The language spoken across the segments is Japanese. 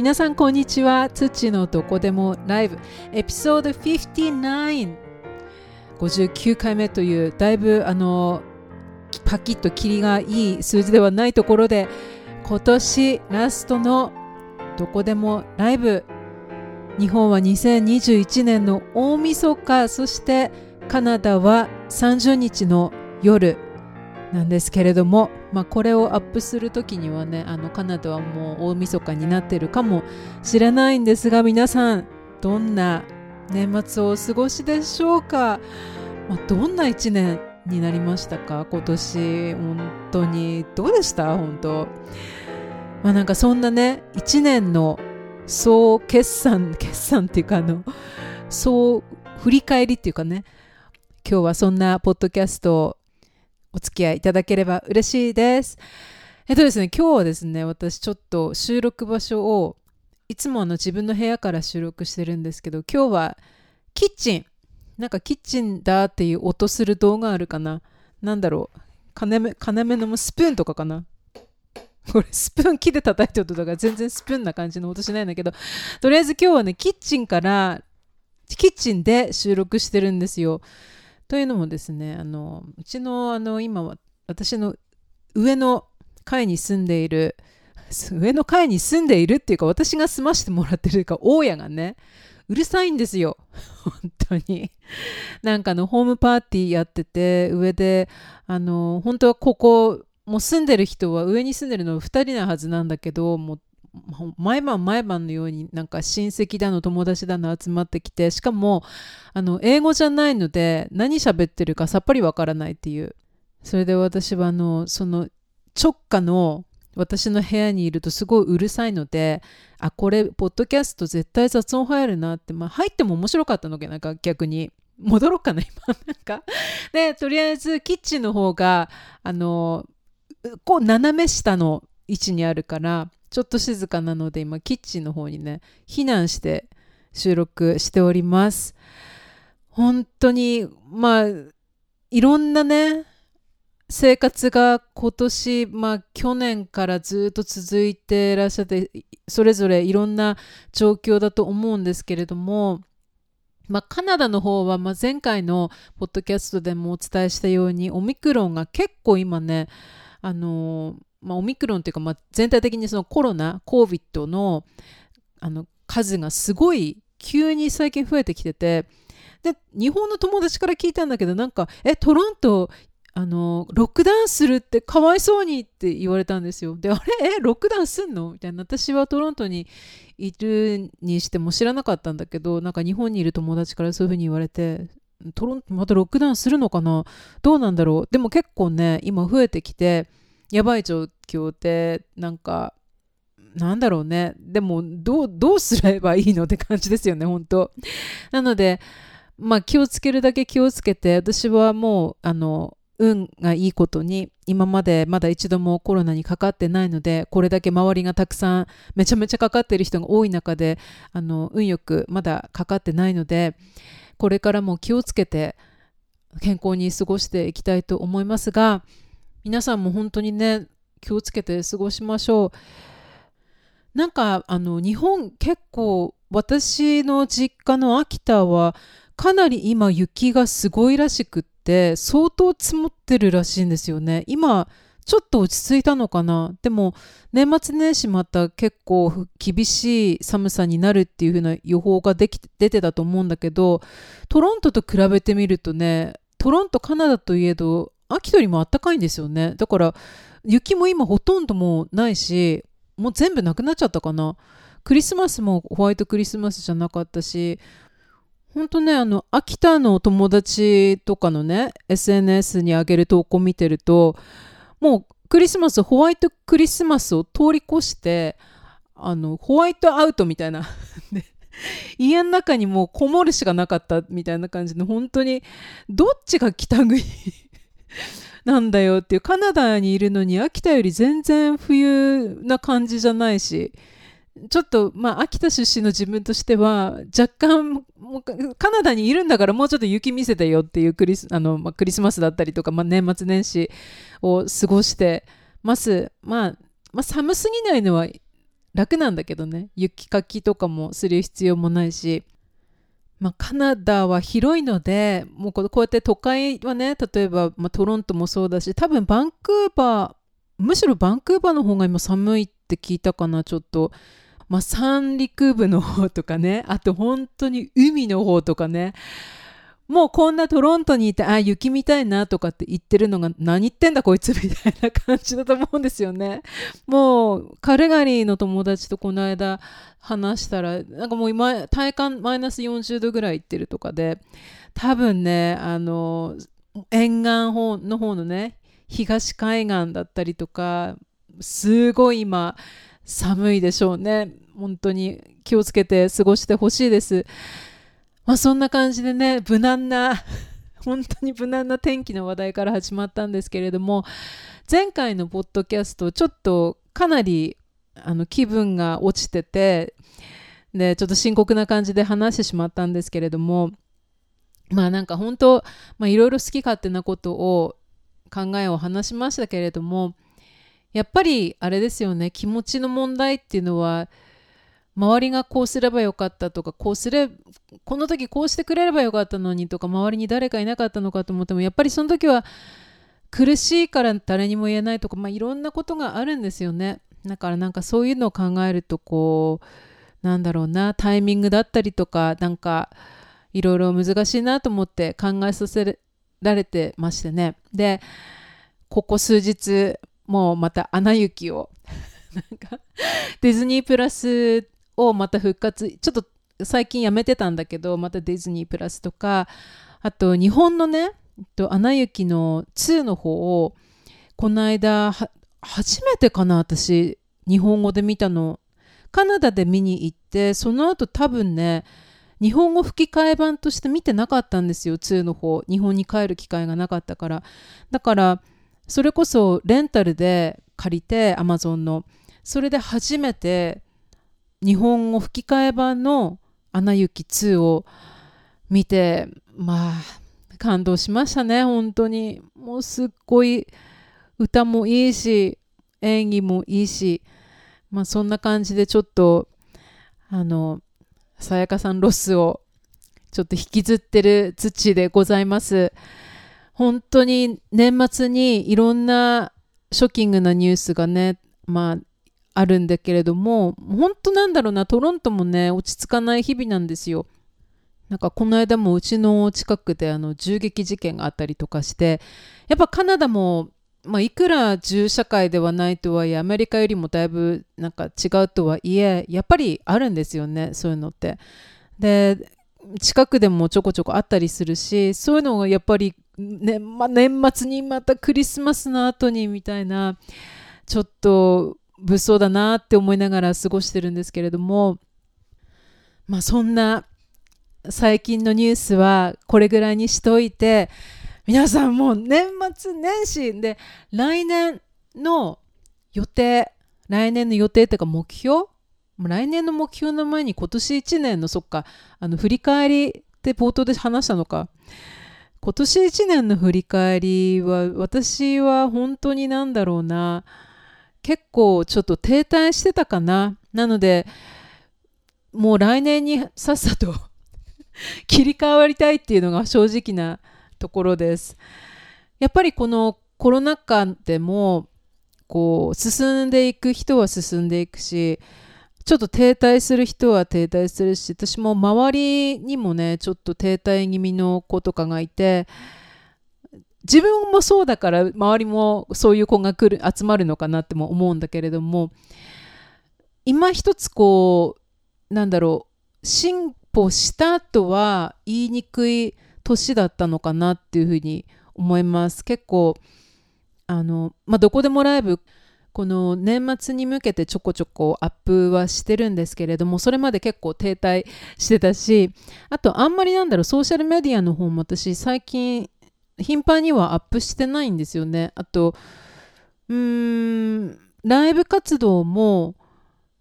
皆さんこんにちは。土のどこでもライブ。エピソード59 59回目というだいぶあのパキッとキリがいい数字ではないところで今年ラストのどこでもライブ。日本は2021年の大晦日。そしてカナダは30日の夜。なんですけれども、まあ、これをアップする時にはねあのカナダはもう大晦日になってるかもしれないんですが皆さんどんな年末をお過ごしでしょうか、まあ、どんな1年になりましたか？今年本当にどうでした？本当。まあなんかそんなね1年の総決算 決算っていうかあの総振り返りっていうかね今日はそんなポッドキャストをお付き合いいただければ嬉しいです。えっとですね、今日はですね、私ちょっと収録場所をいつもあの自分の部屋から収録してるんですけど、今日はキッチン、なんかキッチンだっていう音する動画あるかな？なんだろう？金目金目のスプーンとかかな？これスプーン木で叩いて音だから全然スプーンな感じの音しないんだけどとりあえず今日はねキッチンからキッチンで収録してるんですよ。というのもですねあのうちのあの今私の上の階に住んでいる 上の階に住んでいるっていうか私が住ましてもらってるか大家がねうるさいんですよ。本当に。なんかのホームパーティーやってて上であの本当はここもう住んでる人は上に住んでるの2人なはずなんだけどもう毎晩毎晩のようになんか親戚だの友達だの集まってきてしかもあの英語じゃないので何喋ってるかさっぱりわからないっていう。それで私はあのその直下の私の部屋にいるとすごいうるさいのであこれポッドキャスト絶対雑音入るなって、まあ、入っても面白かったのけなんか逆に。戻ろうかな今。なんか。でとりあえずキッチンの方があのこう斜め下の位置にあるからちょっと静かなので今キッチンの方にね避難して収録しております。本当にまあいろんなね生活が今年、まあ、去年からずっと続いてらっしゃってそれぞれいろんな状況だと思うんですけれども、まあ、カナダの方は、まあ、前回のポッドキャストでもお伝えしたようにオミクロンが結構今ねあのまあ、オミクロンというか、まあ、全体的にそのコロナ COVID のあの数がすごい急に最近増えてきててで日本の友達から聞いたんだけどなんかえトロントあのロックダウンするってかわいそうにって言われたんですよ。であれ？えロックダウンすんの？みたいな。私はトロントにいるにしても知らなかったんだけどなんか日本にいる友達からそういうふうに言われてトロントまたロックダウンするのかな？どうなんだろう？でも結構ね今増えてきてやばい状況ってなんかなんだろうね。でもどうどうすればいいのって感じですよね本当。なのでまあ気をつけるだけ気をつけて私はもうあの運がいいことに今までまだ一度もコロナにかかってないのでこれだけ周りがたくさんめちゃめちゃかかってる人が多い中であの運よくまだかかってないのでこれからも気をつけて健康に過ごしていきたいと思いますが皆さんも本当にね気をつけて過ごしましょう。なんかあの日本結構私の実家の秋田はかなり今雪がすごいらしくって相当積もってるらしいんですよね。今ちょっと落ち着いたのかな。でも年末年始また結構厳しい寒さになるっていう風な予報ができ出てたと思うんだけどトロントと比べてみるとねトロントカナダといえど秋よりもあったかいんですよね。だから雪も今ほとんどもうないしもう全部なくなっちゃったかな。クリスマスもホワイトクリスマスじゃなかったしほんとねあの秋田の友達とかのね SNS に上げる投稿見てるともうクリスマスホワイトクリスマスを通り越してあのホワイトアウトみたいな。家の中にもうこもるしかなかったみたいな感じで本当にどっちが北国？なんだよっていうカナダにいるのに秋田より全然冬な感じじゃないしちょっとまあ秋田出身の自分としては若干カナダにいるんだからもうちょっと雪見せてよっていうクリスあの、まあ、クリスマスだったりとか、まあ、年末年始を過ごしてます、まあ、まあ寒すぎないのは楽なんだけどね。雪かきとかもする必要もないし、まあ、カナダは広いのでもうこうやって都会はね例えば、まあ、トロントもそうだし多分バンクーバーむしろバンクーバーの方が今寒いって聞いたかなちょっと。まあ、三陸部の方とかねあと本当に海の方とかねもうこんなトロントにいて、あ、雪見たいなとかって言ってるのが、何言ってんだこいつみたいな感じだと思うんですよね。もう、カルガリーの友達とこの間話したら、なんかもう今、体感マイナス40度ぐらいいってるとかで、多分ね、あの、沿岸方の方のね、東海岸だったりとか、すごい今、寒いでしょうね。本当に気をつけて過ごしてほしいです。まあ、そんな感じでね無難な 本当に無難な天気の話題から始まったんですけれども前回のポッドキャストちょっとかなりあの気分が落ちててでちょっと深刻な感じで話してしまったんですけれどもまあなんか本当いろいろ好き勝手なことを考えを話しましたけれどもやっぱりあれですよね気持ちの問題っていうのは周りがこうすればよかったとかこうすれこの時こうしてくれればよかったのにとか周りに誰かいなかったのかと思ってもやっぱりその時は苦しいから誰にも言えないとか、まあ、いろんなことがあるんですよね。だからなんかそういうのを考えるとこうなんだろうなタイミングだったりとかなんかいろいろ難しいなと思って考えさせられてましてね。でここ数日もうまた「アナ雪」を なんかディズニープラスをまた復活ちょっと最近やめてたんだけどまたディズニープラスとかあと日本のね「アナ雪」の2の方をこの間初めてかな私日本語で見たの。カナダで見に行ってその後多分ね日本語吹き替え版として見てなかったんですよ2の方。日本に帰る機会がなかったから。だからそれこそレンタルで借りて Amazon の。それで初めて日本語吹き替え版の「アナ雪2」を見てまあ感動しましたね。本当に。もうすっごい歌もいいし演技もいいし。まあそんな感じでちょっとあのさやかさんロスをちょっと引きずってる土でございます。本当に年末にいろんなショッキングなニュースがねまああるんだけれども本当なんだろうなトロントもね落ち着かない日々なんですよ。なんかこの間もうちの近くであの銃撃事件があったりとかしてやっぱカナダも、まあ、いくら銃社会ではないとはいえアメリカよりもだいぶなんか違うとはいえやっぱりあるんですよねそういうのって。で近くでもちょこちょこあったりするしそういうのがやっぱり、ねま、年末にまたクリスマスの後にみたいなちょっと物騒だなって思いながら過ごしてるんですけれどもまあそんな最近のニュースはこれぐらいにしといて皆さんもう年末年始で来年の予定来年の予定っていうか目標？来年の目標の前に今年1年のそっかあの振り返りって冒頭で話したのか。今年1年の振り返りは私は本当になんだろうな。結構ちょっと停滞してたかな。なので、もう来年にさっさと 切り替わりたいっていうのが正直なところです。やっぱりこのコロナ禍でもこう進んでいく人は進んでいくしちょっと停滞する人は停滞するし私も周りにもねちょっと停滞気味の子とかがいて自分もそうだから周りもそういう子が来る集まるのかなっても思うんだけれども今一つこうなんだろう進歩したとは言いにくい年だったのかなっていうふうに思います。結構あの、まあ、どこでもライブこの年末に向けてちょこちょこアップはしてるんですけれどもそれまで結構停滞してたしあとあんまりなんだろうソーシャルメディアの方も私最近頻繁にはアップしてないんですよね。あと、うーん、ライブ活動も、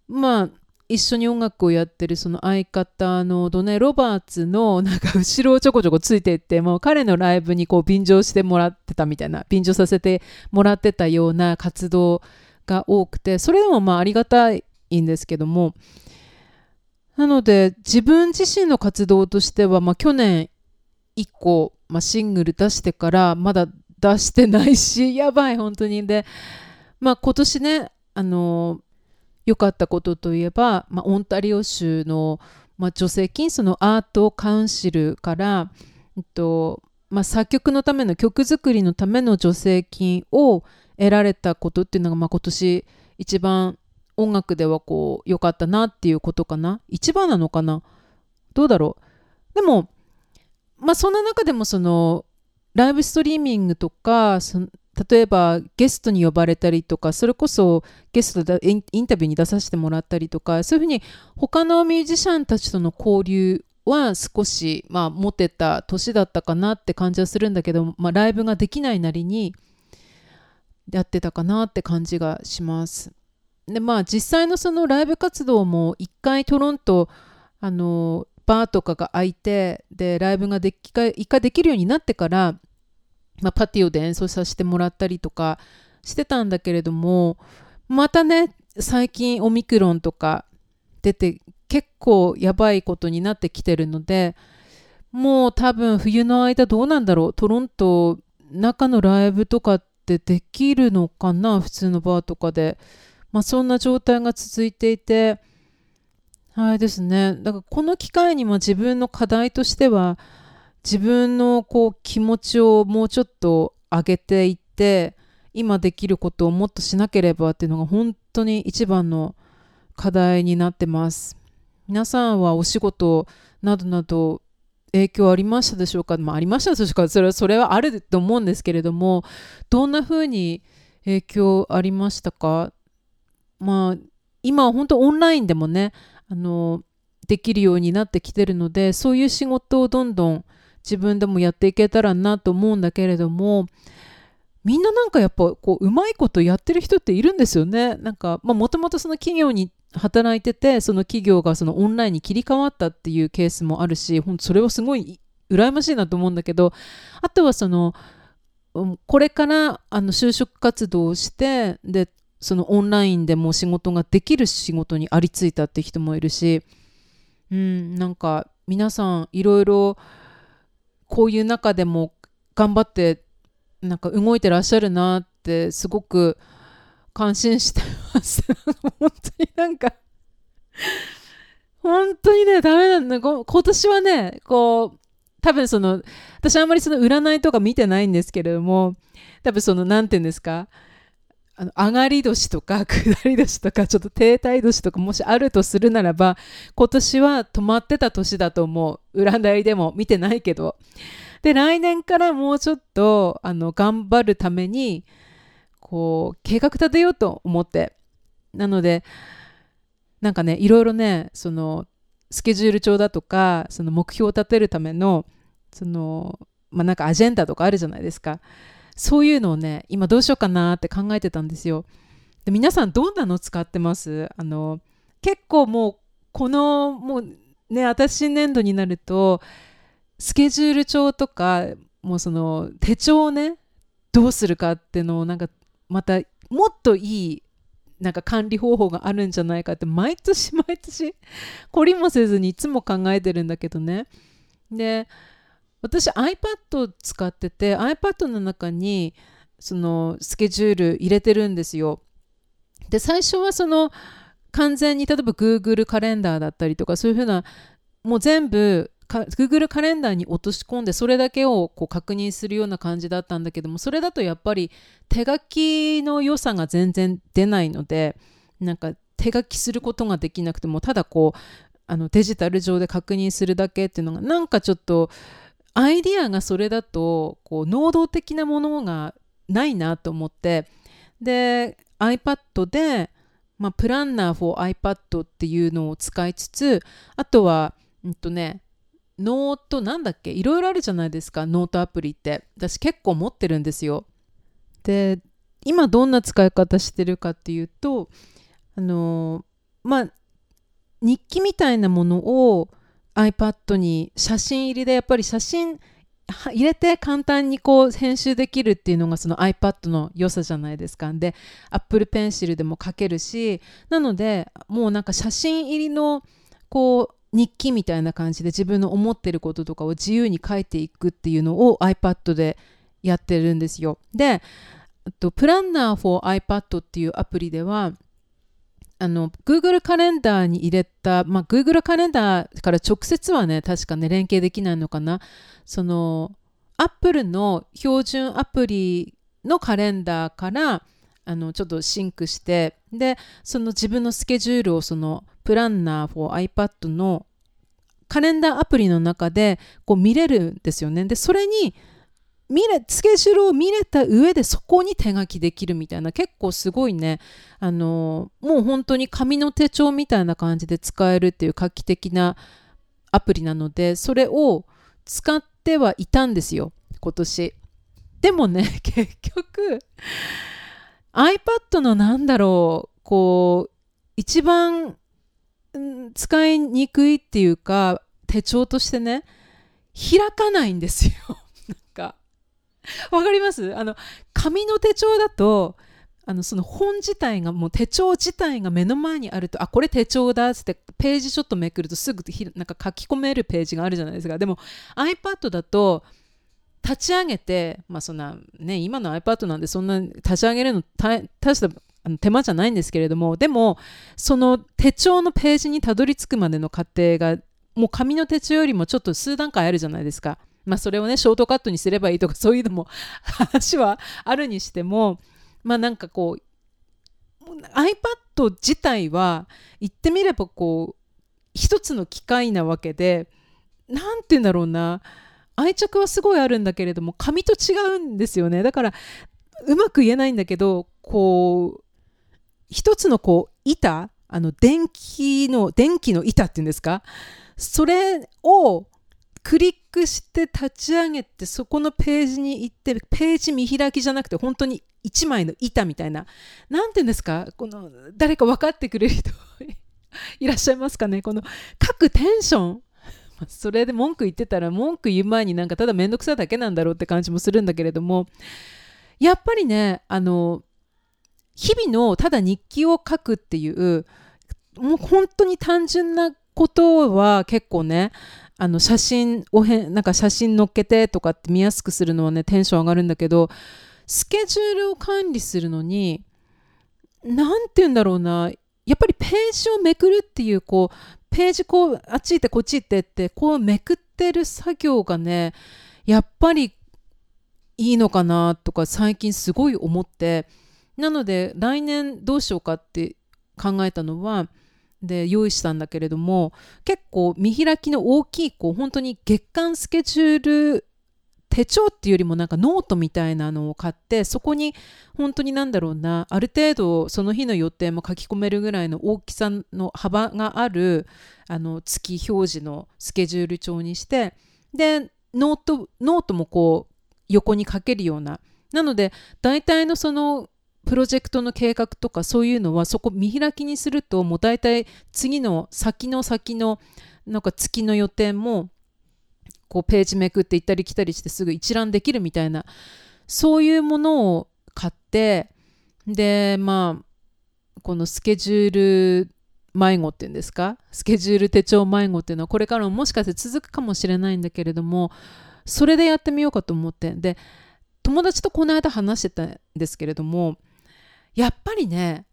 まあ、一緒に音楽をやってるその相方のドネ・ロバーツのなんか後ろをちょこちょこついていってもう彼のライブにこう便乗してもらってたみたいな便乗させてもらってたような活動が多くてそれでもまあありがたいんですけどもなので自分自身の活動としては、まあ、去年1個、まあ、シングル出してからまだ出してないし やばい本当に。で、まあ、今年ねあの良かったことといえば、まあ、オンタリオ州の、まあ、助成金そのアートカウンシルから、えっとまあ、作曲のための曲作りのための助成金を得られたことっていうのが、まあ、今年一番音楽ではこう良かったなっていうことかな。一番なのかな。どうだろう。でもまあそんな中でもそのライブストリーミングとかそ例えばゲストに呼ばれたりとかそれこそゲストでインタビューに出させてもらったりとかそういうふうに他のミュージシャンたちとの交流は少し、まあ、持てた年だったかなって感じはするんだけど、まあ、ライブができないなりにやってたかなって感じがします。でまあ実際のそのライブ活動も1回トロントあのバーとかが開いてでライブができ1回できるようになってから、まあ、パティオで演奏させてもらったりとかしてたんだけれどもまたね最近オミクロンとか出て結構やばいことになってきてるのでもう多分冬の間どうなんだろうトロント中のライブとかってできるのかな普通のバーとかで。まあ、そんな状態が続いていて、あれですね、だからこの機会にも自分の課題としては、自分のこう気持ちをもうちょっと上げていって、今できることをもっとしなければっていうのが本当に一番の課題になってます。皆さんはお仕事などなど影響ありましたでしょうか、まあ、ありましたでしょうか？それはそれはあると思うんですけれどもどんな風に影響ありましたか？まあ今は本当オンラインでもねあのできるようになってきてるのでそういう仕事をどんどん自分でもやっていけたらなと思うんだけれどもみんななんかやっぱこううまいことやってる人っているんですよね。なんかもともとその企業に働いててその企業がそのオンラインに切り替わったっていうケースもあるし本当それはすごい羨ましいなと思うんだけどあとはそのこれからあの就職活動をしてでそのオンラインでも仕事ができる仕事にありついたって人もいるし、うん、なんか皆さんいろいろこういう中でも頑張ってなんか動いてらっしゃるなってすごく感心してます。本当になんか本当にねダメなんだ。今年はねこう多分その私あんまりその占いとか見てないんですけれども多分その何て言うんですか？あの上がり年とか 下り年とかちょっと停滞年とかもしあるとするならば今年は止まってた年だと思う。占いでも見てないけど。で来年からもうちょっとあの頑張るためにこう計画立てようと思って。なのでなんかねいろいろねそのスケジュール帳だとかその目標を立てるためのそのまあなんかアジェンダとかあるじゃないですか。そういうのをね今どうしようかなって考えてたんですよ。で皆さんどんなの使ってます？あの結構もうこのもうね私年度になるとスケジュール帳とかもうその手帳をねどうするかっていうのをなんかまたもっといいなんか管理方法があるんじゃないかって毎年毎年 懲りもせずにいつも考えてるんだけどね。で私 iPad 使ってて iPad の中にそのスケジュール入れてるんですよ。で最初はその完全に例えば Google カレンダーだったりとかそういうふうなもう全部 Google カレンダーに落とし込んでそれだけをこう確認するような感じだったんだけどもそれだとやっぱり手書きの良さが全然出ないのでなんか手書きすることができなくてもただこうあのデジタル上で確認するだけっていうのがなんかちょっとアイディアがそれだとこう能動的なものがないなと思ってで iPad で、まあ、プランナー for iPad っていうのを使いつつあとは、うんとね、ノートなんだっけ？いろいろあるじゃないですかノートアプリって。私結構持ってるんですよ。で今どんな使い方してるかっていうとあのまあ日記みたいなものを iPad に写真入りでやっぱり写真入れて簡単にこう編集できるっていうのがその iPad の良さじゃないですか。で、Apple Pencil でも書けるし、なので、もうなんか写真入りのこう日記みたいな感じで自分の思ってることとかを自由に書いていくっていうのを iPad でやってるんですよ。で、プランナー for iPad っていうアプリでは、あの Google カレンダーに入れた、まあ、Google カレンダーから直接はね確かね連携できないのかな。その Apple の標準アプリのカレンダーからあのちょっとシンクしてでその自分のスケジュールをそのプランナー for iPad のカレンダーアプリの中でこう見れるんですよね。でそれに見れスケジュールを見れた上でそこに手書きできるみたいな結構すごいね。あのもう本当に紙の手帳みたいな感じで使えるっていう画期的なアプリなのでそれを使ってはいたんですよ今年。でもね 結局 iPad のなんだろうこう一番、使いにくいっていうか手帳としてね開かないんですよ。わかります？あの紙の手帳だとあのその本自体がもう手帳自体が目の前にあるとあこれ手帳だっつってページちょっとめくるとすぐなんか書き込めるページがあるじゃないですかでも iPad だと立ち上げてまあそんなね今の iPad なんでそんな立ち上げるの大したあの手間じゃないんですけれどもでもその手帳のページにたどり着くまでの過程がもう紙の手帳よりもちょっと数段階あるじゃないですか。まあ、それをねショートカットにすればいいとかそういうのも 話はあるにしてもまあなんかこう iPad 自体は言ってみればこう一つの機械なわけで何て言うんだろうな。愛着はすごいあるんだけれども紙と違うんですよね。だからうまく言えないんだけどこう一つのこう板あの電気の電気の板っていうんですか？それをクリックして立ち上げてそこのページに行ってページ見開きじゃなくて本当に1枚の板みたいな。何て言うんですか？この誰か分かってくれる人 いらっしゃいますかね？この各テンション。それで文句言ってたら文句言う前になんかただ面倒くさいだけなんだろうって感じもするんだけれども。やっぱりねあの日々のただ日記を書くっていうもう本当に単純なことは結構ねあの写真をへなんか写真載っけてとかって見やすくするのはねテンション上がるんだけどスケジュールを管理するのに何て言うんだろうな。やっぱりページをめくるっていうこうページこうあっち行ってこっち行ってってこうめくってる作業がねやっぱりいいのかなとか最近すごい思って。なので来年どうしようかって考えたのはで用意したんだけれども結構見開きの大きいこう本当に月間スケジュール手帳っていうよりもなんかノートみたいなのを買ってそこに本当になんだろうなある程度その日の予定も書き込めるぐらいの大きさの幅があるあの月表示のスケジュール帳にしてでノートノートもこう横に書けるような。なので大体のそのプロジェクトの計画とかそういうのはそこ見開きにするともう大体次の先の先のなんか月の予定もこうページめくって行ったり来たりしてすぐ一覧できるみたいなそういうものを買ってでまあこのスケジュール迷子っていうんですか？スケジュール手帳迷子っていうのはこれからももしかして続くかもしれないんだけれどもそれでやってみようかと思って。で友達とこの間話してたんですけれどもやっぱりね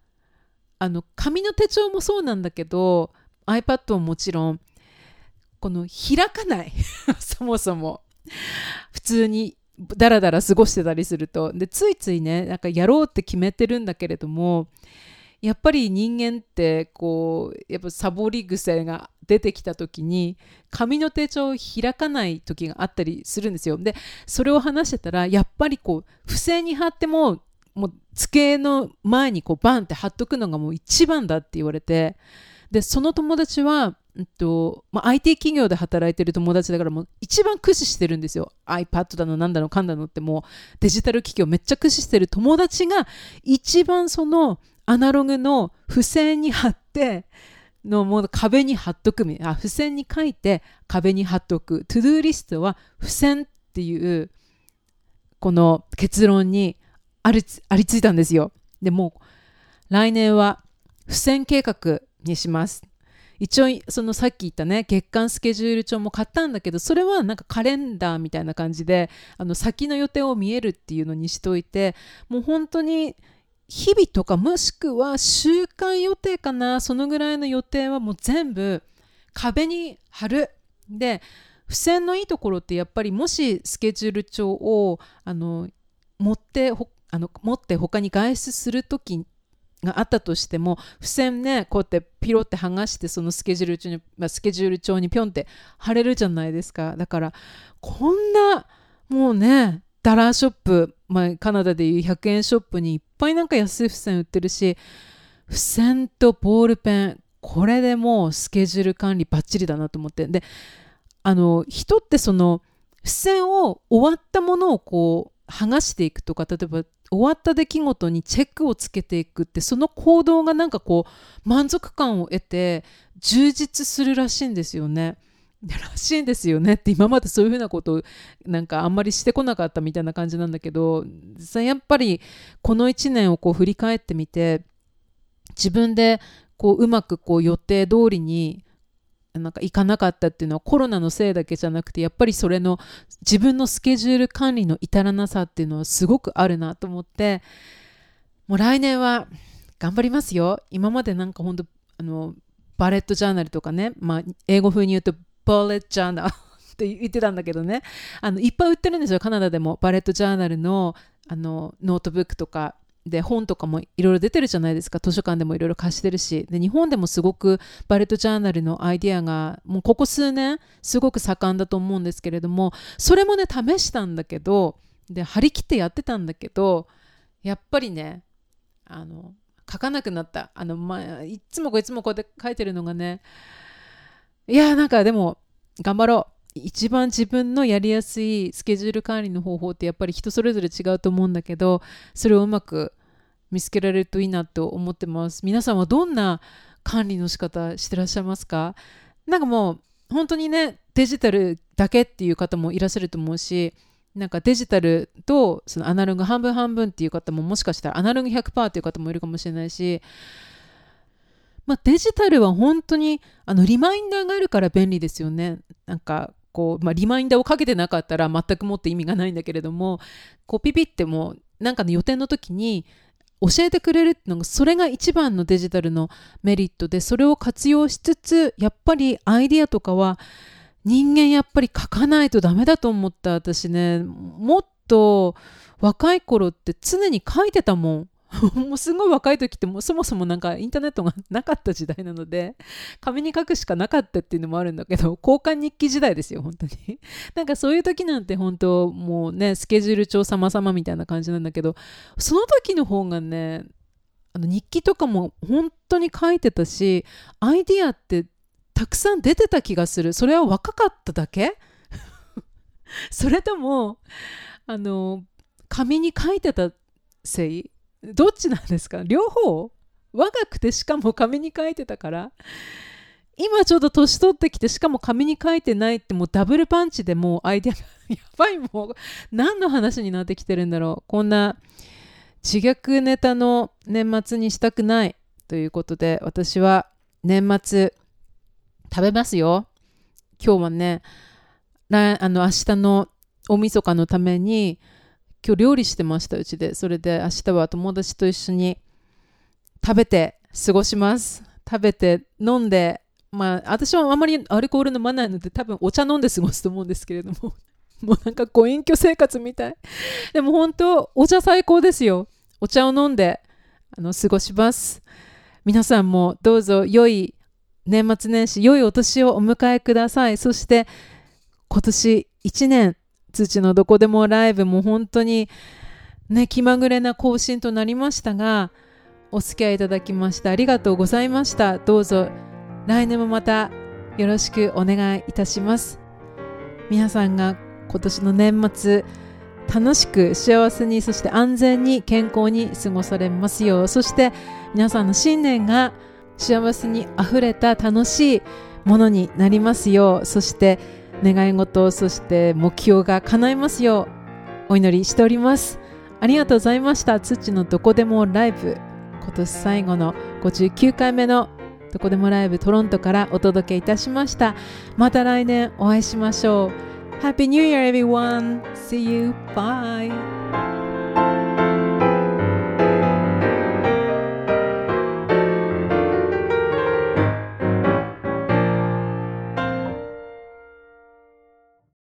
あの紙の手帳もそうなんだけど iPad ももちろんこの開かない。そもそも。普通にダラダラ過ごしてたりすると。でついついねなんかやろうって決めてるんだけれどもやっぱり人間ってこうやっぱサボり癖が出てきた時に紙の手帳を開かない時があったりするんですよ。でそれを話してたらやっぱりこう付箋に貼ってももう机の前にこうバンって貼っとくのがもう一番だって言われてでその友達は、えっとまあ、IT 企業で働いてる友達だからもう一番駆使してるんですよ。iPad だのなんだのかんだのってもうデジタル機器をめっちゃ駆使してる友達が一番そのアナログの付箋に貼ってのもう壁に貼っとくあ付箋に書いて壁に貼っとく。 to do リストは付箋っていうこの結論にありありついたんですよ。でも来年は付箋計画にします。一応そのさっき言ったね月間スケジュール帳も買ったんだけどそれはなんかカレンダーみたいな感じであの先の予定を見えるっていうのにしといてもう本当に日々とかもしくは週間予定かなそのぐらいの予定はもう全部壁に貼るで付箋のいいところってやっぱりもしスケジュール帳をあの持ってあの持って他に外出する時があったとしても付箋ねこうやってピロって剥がしてそのスケジュール帳に、まあ、スケジュール帳にピョンって貼れるじゃないですか。だからこんなもうねダラーショップ、まあ、カナダでいう100円ショップにいっぱいなんか安い付箋売ってるし付箋とボールペンこれでもうスケジュール管理バッチリだなと思って。であの人ってその付箋を終わったものをこう剥がしていくとか例えば終わった出来事にチェックをつけていくってその行動がなんかこう満足感を得て充実するらしいんですよね。らしいんですよねって今までそういうふうなことなんかあんまりしてこなかったみたいな感じなんだけどやっぱりこの1年をこう振り返ってみて自分でこううまくこう予定通りになんか行かなかったっていうのはコロナのせいだけじゃなくてやっぱりそれの自分のスケジュール管理の至らなさっていうのはすごくあるなと思ってもう来年は頑張りますよ。今までなんかほんとあのバレットジャーナルとかね、まあ、英語風に言うと bullet journal って言ってたんだけどね。あのいっぱい売ってるんですよ。カナダでも。バレットジャーナルのあのノートブックとか。で本とかもいろいろ出てるじゃないですか。図書館でもいろいろ貸してるし。で日本でもすごくバレットジャーナルのアイデアがもうここ数年すごく盛んだと思うんですけれどもそれもね試したんだけどで張り切ってやってたんだけどやっぱりねあの書かなくなった。あの、まあ、いつもこいつもこうやって書いてるのがねいやなんかでも頑張ろう。一番自分のやりやすいスケジュール管理の方法ってやっぱり人それぞれ違うと思うんだけどそれをうまく見つけられるといいなと思ってます皆さんはどんな管理の仕方してらっしゃいますか？なんかもう本当にねデジタルだけっていう方もいらっしゃると思うしなんかデジタルとそのアナログ半分半分っていう方ももしかしたらアナログ100%っていう方もいるかもしれないしまあ、デジタルは本当にあのリマインダーがあるから便利ですよね。なんかこう、まあ、リマインダーをかけてなかったら全くもって意味がないんだけれどもこうピピってもなんかの予定の時に教えてくれるっていうのがそれが一番のデジタルのメリットでそれを活用しつつやっぱりアイディアとかは人間やっぱり書かないとダメだと思った私ね。もっと若い頃って常に書いてたもん。もうすごい若い時ってもうそもそもなんかインターネットがなかった時代なので紙に書くしかなかったっていうのもあるんだけど交換日記時代ですよ本当に。なんかそういう時なんて本当もうねスケジュール帳様々みたいな感じなんだけどその時の方がねあの日記とかも本当に書いてたしアイディアってたくさん出てた気がする。それは若かっただけ？それともあの紙に書いてたせい？どっちなんですか？両方？若くてしかも紙に書いてたから？今ちょうど年取ってきてしかも紙に書いてないってもうダブルパンチでもうアイデアが やばいもう何の話になってきてるんだろう？こんな自虐ネタの年末にしたくないということで私は年末食べますよ。今日はねあの明日の大晦日のために今日料理してましたうちで。それで明日は友達と一緒に食べて過ごします。食べて飲んでまあ私はあまりアルコール飲まないので多分お茶飲んで過ごすと思うんですけれども。もうなんかご隠居生活みたい。でも本当お茶最高ですよ。お茶を飲んであの過ごします。皆さんもどうぞ良い年末年始良いお年をお迎えください。そして今年1年土のどこでもライブも本当にね気まぐれな更新となりましたがお付き合いいただきましてありがとうございました。どうぞ来年もまたよろしくお願いいたします。皆さんが今年の年末楽しく幸せにそして安全に健康に過ごされますようそして皆さんの新年が幸せにあふれた楽しいものになりますようそして願い事そして目標が叶いますようお祈りしておりますありがとうございました土のどこでもライブ今年最後の59回目のどこでもライブトロントからお届けいたしましたまた来年お会いしましょう Happy New Year everyone! See you! Bye!